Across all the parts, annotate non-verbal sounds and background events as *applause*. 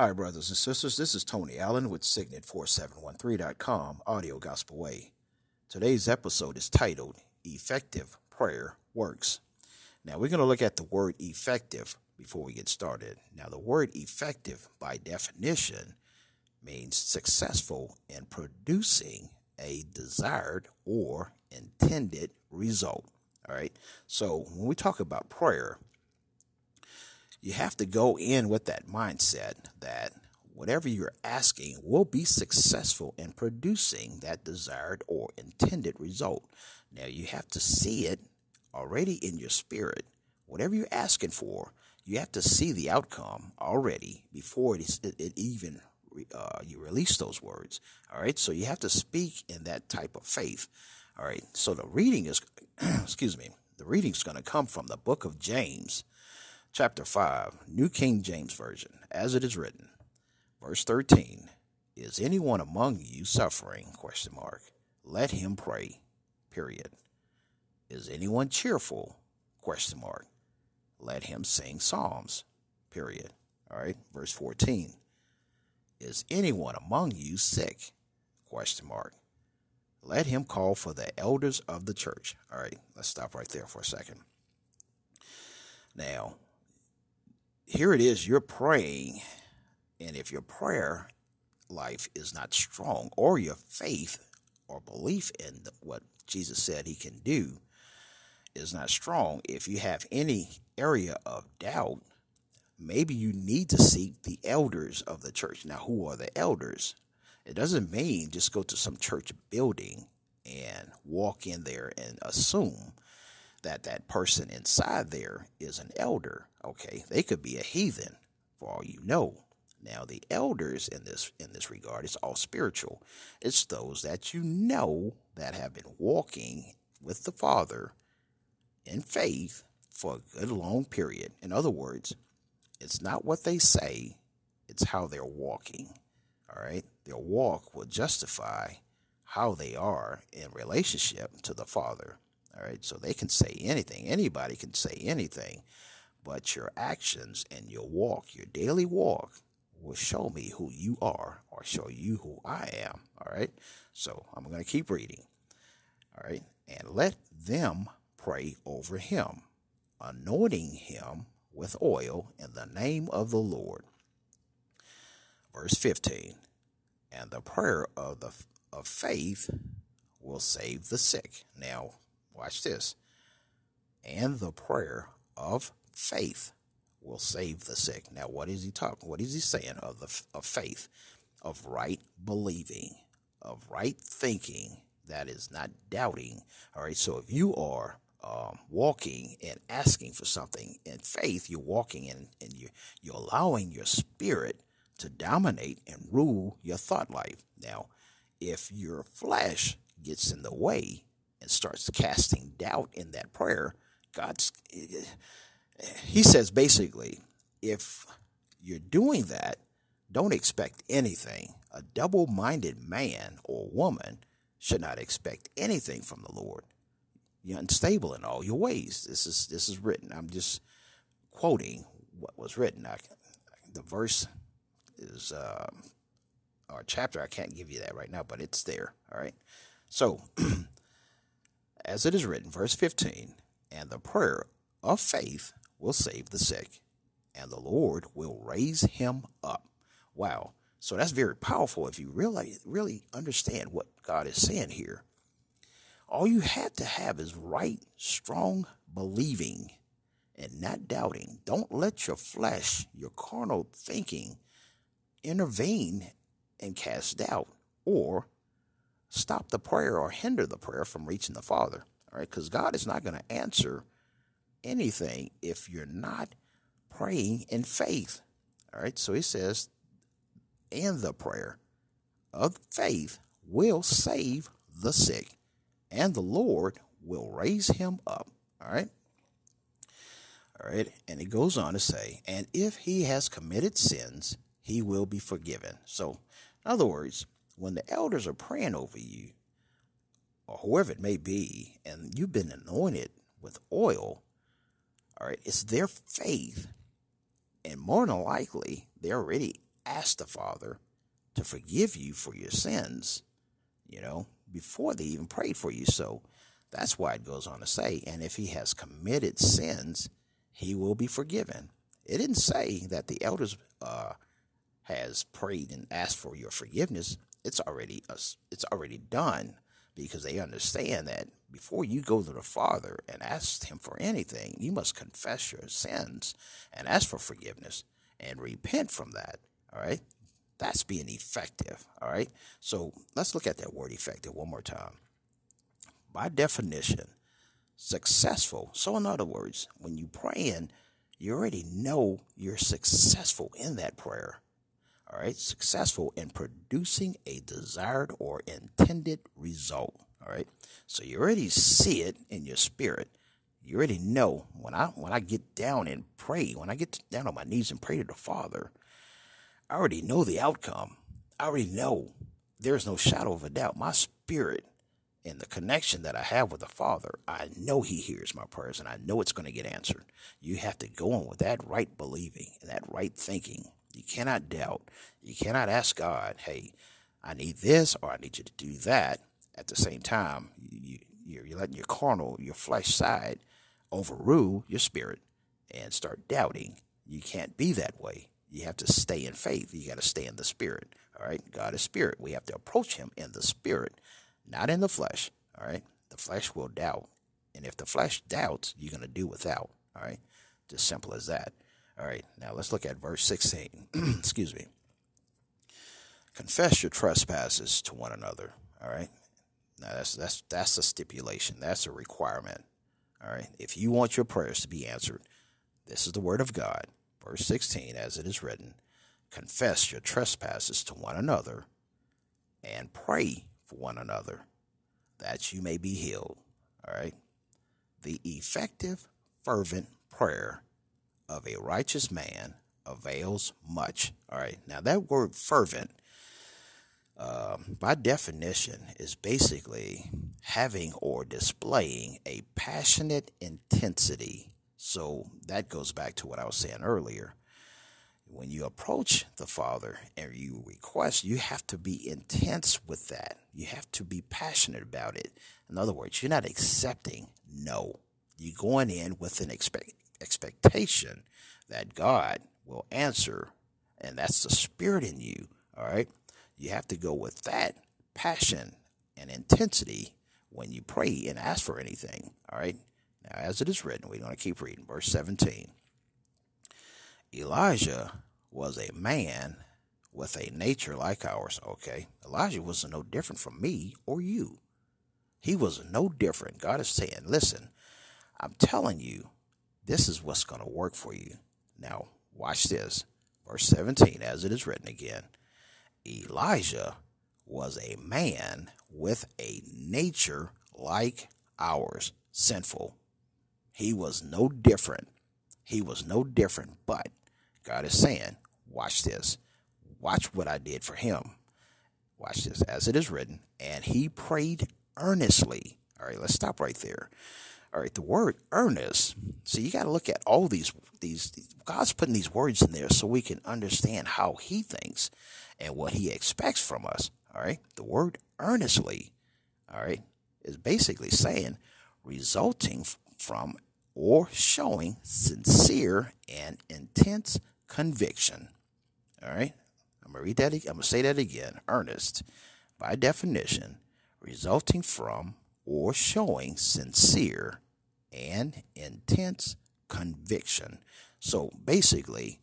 Hi, brothers and sisters. This is Tony Allen with Signet4713.com, Audio Gospel Way. Today's episode is titled Effective Prayer Works. Now, we're going to look at the word effective before we get started. Now, the word effective, by definition, means successful in producing a desired or intended result. All right. So, when we talk about prayer, you have to go in with that mindset that whatever you're asking will be successful in producing that desired or intended result. Now, you have to see it already in your spirit. Whatever you're asking for, you have to see the outcome already before it, is, it, it even uh, you release those words. All right, so you have to speak in that type of faith. All right, so the reading is, *clears throat* excuse me, the reading is going to come from the book of James, chapter 5, New King James Version, as it is written. Verse 13, is anyone among you suffering? Question mark. Let him pray. Period. Is anyone cheerful? Question mark. Let him sing psalms. Period. All right. Verse 14. Is anyone among you sick? Question mark. Let him call for the elders of the church. All right. Let's stop right there for a second. Now, here it is, you're praying, and if your prayer life is not strong, or your faith or belief in what Jesus said he can do is not strong, if you have any area of doubt, maybe you need to seek the elders of the church. Now, who are the elders? It doesn't mean just go to some church building and walk in there and assume that that person inside there is an elder. Okay, they could be a heathen for all you know. Now the elders in this in this regard it's all spiritual. It's those that you know that have been walking with the Father in faith for a good long period. In other words, it's not what they say, it's how they're walking. All right? Their walk will justify how they are in relationship to the Father. All right. So they can say anything. Anybody can say anything. But your actions and your walk, your daily walk, will show me who you are or show you who I am. All right. So I'm going to keep reading. All right. And let them pray over him, anointing him with oil in the name of the Lord. Verse 15. And the prayer of the of faith will save the sick. Now, Watch this. And the prayer of faith will save the sick. Now, what is he talking? What is he saying of the of faith, of right believing, of right thinking? That is not doubting. All right. So if you are um, walking and asking for something in faith, you're walking in and you're, you're allowing your spirit to dominate and rule your thought life. Now, if your flesh gets in the way, and starts casting doubt in that prayer, God's he says basically, if you're doing that, don't expect anything. A double-minded man or woman should not expect anything from the Lord. You're unstable in all your ways. This is this is written. I'm just quoting what was written. I, the verse is uh, or chapter. I can't give you that right now, but it's there. All right. So *clears throat* as it is written, verse 15, and the prayer of faith will save the sick, and the Lord will raise him up. Wow. So that's very powerful if you really, really understand what God is saying here. All you have to have is right, strong believing and not doubting. Don't let your flesh, your carnal thinking, intervene and cast doubt or stop the prayer or hinder the prayer from reaching the Father. All right, because God is not going to answer anything if you're not praying in faith. All right, so he says, and the prayer of faith will save the sick, and the Lord will raise him up. All right. All right. And it goes on to say, and if he has committed sins, he will be forgiven. So, in other words, when the elders are praying over you, or whoever it may be, and you've been anointed with oil, all right, it's their faith. And more than likely, they're already asked the Father to forgive you for your sins, you know, before they even prayed for you. So that's why it goes on to say, and if he has committed sins, he will be forgiven. It didn't say that the elders uh, has prayed and asked for your forgiveness. It's already uh, it's already done because they understand that before you go to the Father and ask Him for anything, you must confess your sins and ask for forgiveness and repent from that. All right. That's being effective. All right. So let's look at that word effective one more time. By definition, successful. So, in other words, when you pray in, you already know you're successful in that prayer. All right. Successful in producing a desired or intended result. All right. So you already see it in your spirit. You already know when I when I get down and pray, when I get down on my knees and pray to the Father, I already know the outcome. I already know there's no shadow of a doubt. My spirit and the connection that I have with the Father, I know He hears my prayers and I know it's going to get answered. You have to go on with that right believing and that right thinking. You cannot doubt. You cannot ask God, hey, I need this or I need you to do that. At the same time, you, you're, you're letting your carnal, your flesh side overrule your spirit and start doubting. You can't be that way. You have to stay in faith. You got to stay in the spirit. All right. God is spirit. We have to approach him in the spirit, not in the flesh. All right. The flesh will doubt. And if the flesh doubts, you're going to do without. All right. Just simple as that. All right. Now let's look at verse 16. *clears throat* Excuse me. Confess your trespasses to one another. All right. Now that's that's that's a stipulation. That's a requirement. All right. If you want your prayers to be answered, this is the word of God. Verse 16, as it is written, confess your trespasses to one another and pray for one another that you may be healed. All right. The effective, fervent prayer of a righteous man avails much. All right. Now, that word fervent um, by definition, is basically having or displaying a passionate intensity. So that goes back to what I was saying earlier. When you approach the Father and you request, you have to be intense with that. You have to be passionate about it. In other words, you're not accepting no. You're going in with an expect, expectation that God will answer, and that's the spirit in you. All right. You have to go with that passion and intensity when you pray and ask for anything. All right. Now, as it is written, we're going to keep reading. Verse 17 Elijah was a man with a nature like ours. Okay. Elijah was no different from me or you. He was no different. God is saying, listen, I'm telling you, this is what's going to work for you. Now, watch this. Verse 17, as it is written again. Elijah was a man with a nature like ours, sinful. He was no different. He was no different, but God is saying, watch this. Watch what I did for him. Watch this, as it is written. And he prayed earnestly. All right, let's stop right there. All right, the word earnest. So you got to look at all these, these, God's putting these words in there so we can understand how he thinks and what he expects from us. All right. The word earnestly, all right, is basically saying resulting from or showing sincere and intense conviction. All right. I'm to read that. I'm to say that again. Earnest, by definition, resulting from or showing sincere and intense conviction. So basically,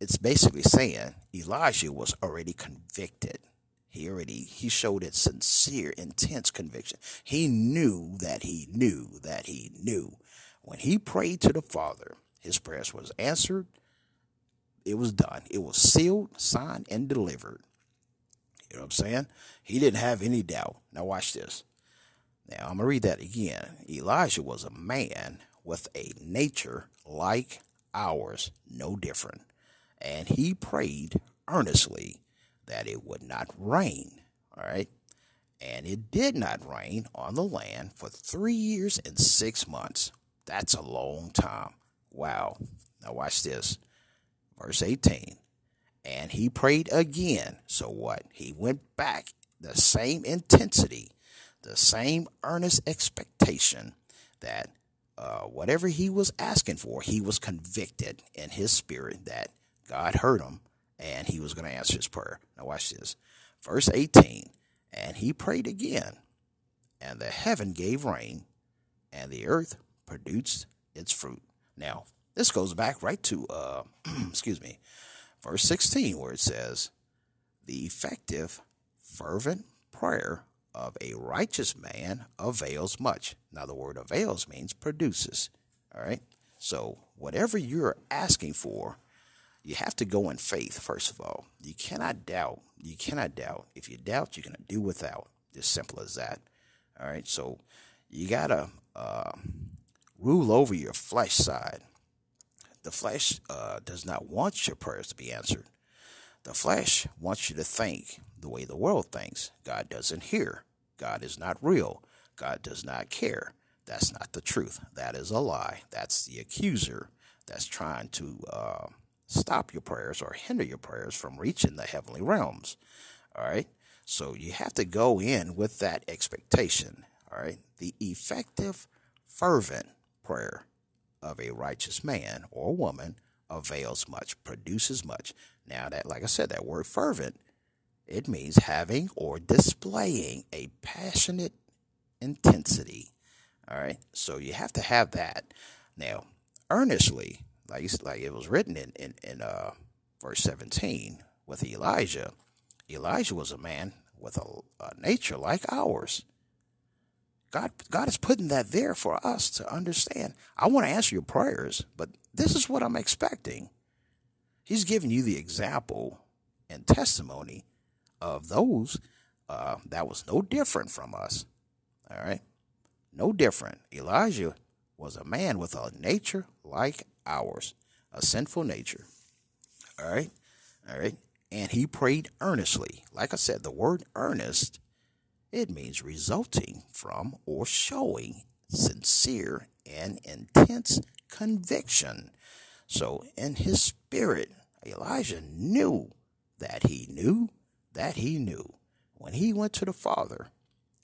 it's basically saying Elijah was already convicted. He already he showed it sincere, intense conviction. He knew that he knew that he knew. When he prayed to the Father, his prayers was answered. It was done. It was sealed, signed, and delivered. You know what I'm saying? He didn't have any doubt. Now watch this. Now I'm gonna read that again. Elijah was a man with a nature like ours, no different and he prayed earnestly that it would not rain. All right. And it did not rain on the land for three years and six months. That's a long time. Wow. Now watch this. Verse 18. and he prayed again. So what? He went back the same intensity, the same earnest expectation that uh, whatever he was asking for, he was convicted in his spirit that God heard him and he was going to answer his prayer. Now, watch this. Verse 18 And he prayed again, and the heaven gave rain, and the earth produced its fruit. Now, this goes back right to, uh, *clears throat* excuse me, verse 16, where it says, The effective, fervent prayer of a righteous man avails much. Now, the word avails means produces. All right. So, whatever you're asking for, you have to go in faith, first of all. You cannot doubt. You cannot doubt. If you doubt, you're going to do without. As simple as that. All right. So, you got to uh, rule over your flesh side. The flesh uh, does not want your prayers to be answered. The flesh wants you to think the way the world thinks. God doesn't hear. God is not real. God does not care. That's not the truth. That is a lie. That's the accuser that's trying to uh, stop your prayers or hinder your prayers from reaching the heavenly realms. All right. So you have to go in with that expectation. All right. The effective, fervent prayer of a righteous man or woman avails much, produces much. Now that, like I said, that word fervent, it means having or displaying a passionate intensity. All right. So you have to have that. Now, earnestly, like like it was written in in, in uh, verse 17 with Elijah. Elijah was a man with a, a nature like ours. God, God is putting that there for us to understand. I want to answer your prayers, but this is what I'm expecting. He's giving you the example and testimony of those uh, that was no different from us. All right? No different. Elijah was a man with a nature like ours, a sinful nature. All right? All right? And he prayed earnestly. Like I said, the word earnest, it means resulting from or showing sincere and intense conviction. So, in his spirit, Elijah knew that he knew that he knew when he went to the Father,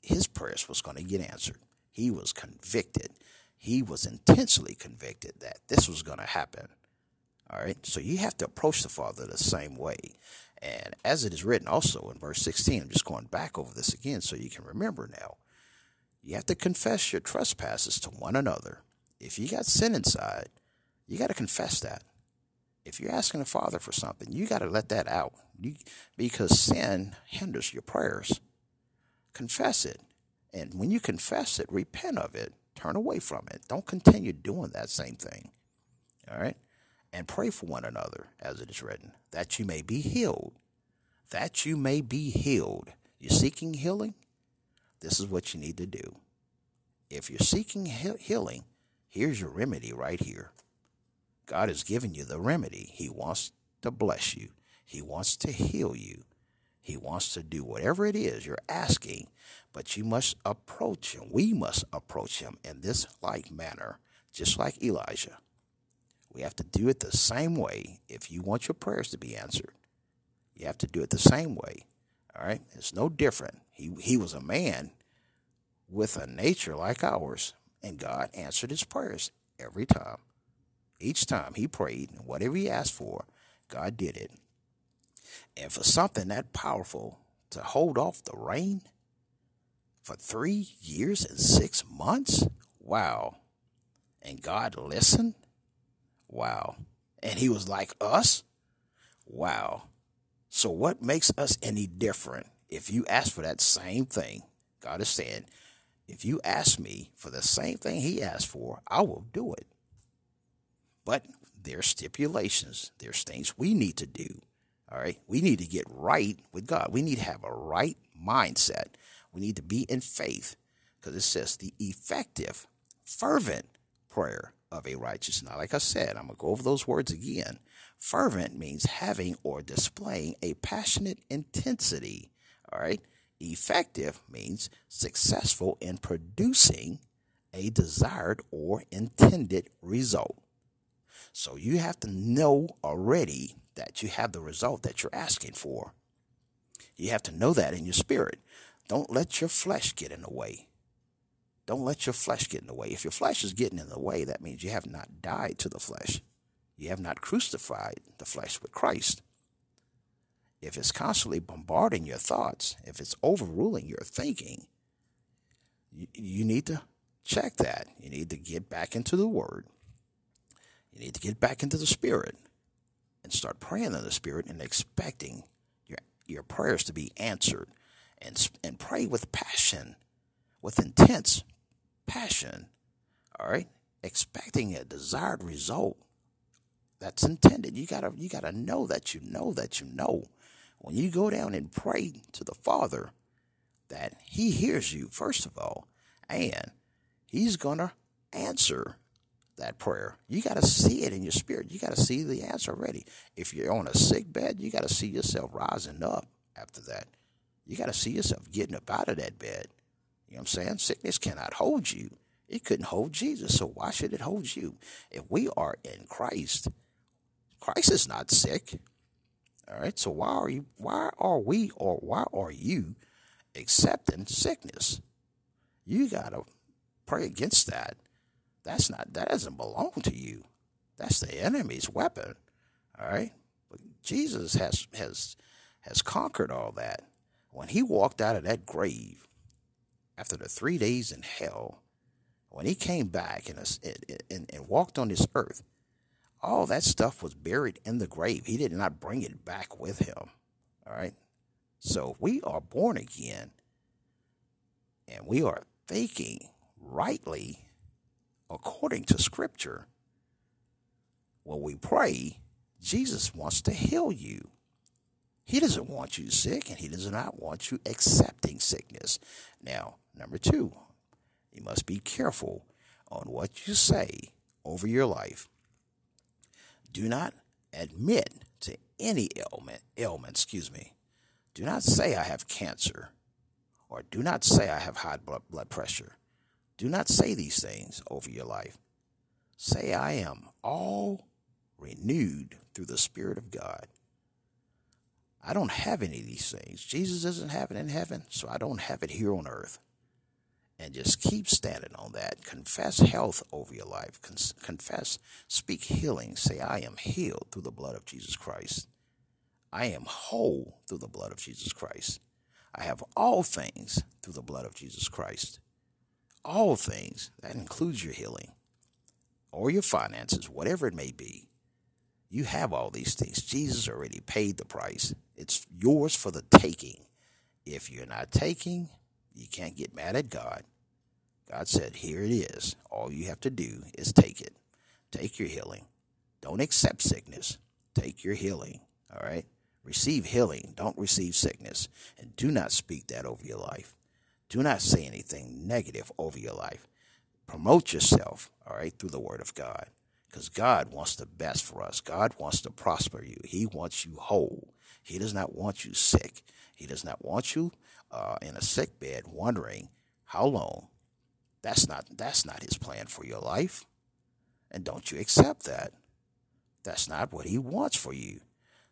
his prayers was going to get answered. He was convicted. He was intensely convicted that this was going to happen. All right. So you have to approach the Father the same way. And as it is written also in verse 16, I'm just going back over this again so you can remember now. You have to confess your trespasses to one another. If you got sin inside, you got to confess that. If you're asking the Father for something, you got to let that out. You, because sin hinders your prayers. Confess it. And when you confess it, repent of it. Turn away from it. Don't continue doing that same thing. All right? And pray for one another, as it is written, that you may be healed. That you may be healed. You're seeking healing? This is what you need to do. If you're seeking he- healing, here's your remedy right here. God has given you the remedy. He wants to bless you. He wants to heal you. He wants to do whatever it is you're asking, but you must approach him. We must approach him in this like manner, just like Elijah. We have to do it the same way if you want your prayers to be answered. You have to do it the same way. All right? It's no different. He, he was a man with a nature like ours, and God answered his prayers every time. Each time he prayed, whatever he asked for, God did it. And for something that powerful to hold off the rain for three years and six months, wow. And God listened, wow. And he was like us, wow. So, what makes us any different if you ask for that same thing? God is saying, if you ask me for the same thing he asked for, I will do it. But there's stipulations, there's things we need to do. All right. We need to get right with God. We need to have a right mindset. We need to be in faith because it says the effective, fervent prayer of a righteous. Now, like I said, I'm going to go over those words again. Fervent means having or displaying a passionate intensity. All right. Effective means successful in producing a desired or intended result. So you have to know already that you have the result that you're asking for. You have to know that in your spirit. Don't let your flesh get in the way. Don't let your flesh get in the way. If your flesh is getting in the way, that means you have not died to the flesh. You have not crucified the flesh with Christ. If it's constantly bombarding your thoughts, if it's overruling your thinking, you, you need to check that. You need to get back into the Word. You need to get back into the Spirit and start praying in the Spirit and expecting your, your prayers to be answered and, and pray with passion, with intense passion, all right? Expecting a desired result that's intended. You gotta you gotta know that you know that you know. When you go down and pray to the Father, that He hears you, first of all, and He's gonna answer that prayer. You got to see it in your spirit. You got to see the answer already. If you're on a sick bed, you got to see yourself rising up after that. You got to see yourself getting up out of that bed. You know what I'm saying? Sickness cannot hold you. It couldn't hold Jesus, so why should it hold you? If we are in Christ, Christ is not sick. All right, so why are you why are we or why are you accepting sickness? You gotta pray against that. That's not that doesn't belong to you. That's the enemy's weapon. All right? But Jesus has has has conquered all that. When he walked out of that grave, after the three days in hell, when he came back and, and, and walked on this earth, all that stuff was buried in the grave. He did not bring it back with him. All right. So we are born again and we are thinking rightly according to Scripture. When we pray, Jesus wants to heal you. He doesn't want you sick and he does not want you accepting sickness. Now, number two, you must be careful on what you say over your life. Do not admit to any ailment, ailment, excuse me. Do not say I have cancer or do not say I have high blood, pressure. Do not say these things over your life. Say I am all renewed through the Spirit of God. I don't have any of these things. Jesus doesn't have it in heaven, so I don't have it here on earth. And just keep standing on that. Confess health over your life. Con- confess, speak healing. Say, I am healed through the blood of Jesus Christ. I am whole through the blood of Jesus Christ. I have all things through the blood of Jesus Christ. All things. That includes your healing or your finances, whatever it may be. You have all these things. Jesus already paid the price. It's yours for the taking. If you're not taking, you can't get mad at God. God said, Here it is. All you have to do is take it. Take your healing. Don't accept sickness. Take your healing. All right? Receive healing. Don't receive sickness. And do not speak that over your life. Do not say anything negative over your life. Promote yourself, all right, through the Word of God because God wants the best for us. God wants to prosper you. He wants you whole. He does not want you sick. He does not want you uh, in a sick bed wondering how long. That's not that's not his plan for your life. And don't you accept that. That's not what he wants for you.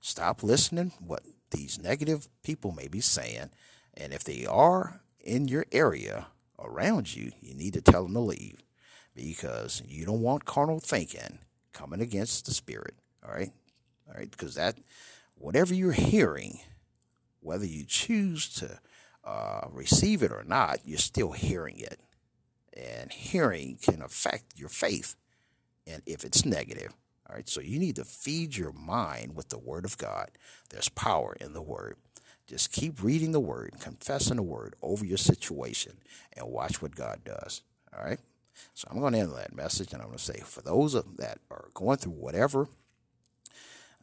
Stop listening what these negative people may be saying, and if they are in your area around you, you need to tell them to leave because you don't want carnal thinking coming against the spirit. All right. All right. Because that, whatever you're hearing, whether you choose to uh, receive it or not, you're still hearing it. And hearing can affect your faith. And if it's negative, all right. So you need to feed your mind with the word of God. There's power in the word. Just keep reading the word, confessing the word over your situation, and watch what God does. All right. So I'm going to end that message and I'm going to say, for those that are going through whatever,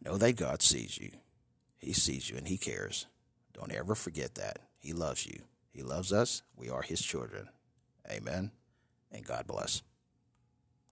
know that God sees you. He sees you and He cares. Don't ever forget that. He loves you. He loves us. We are His children. Amen. And God bless.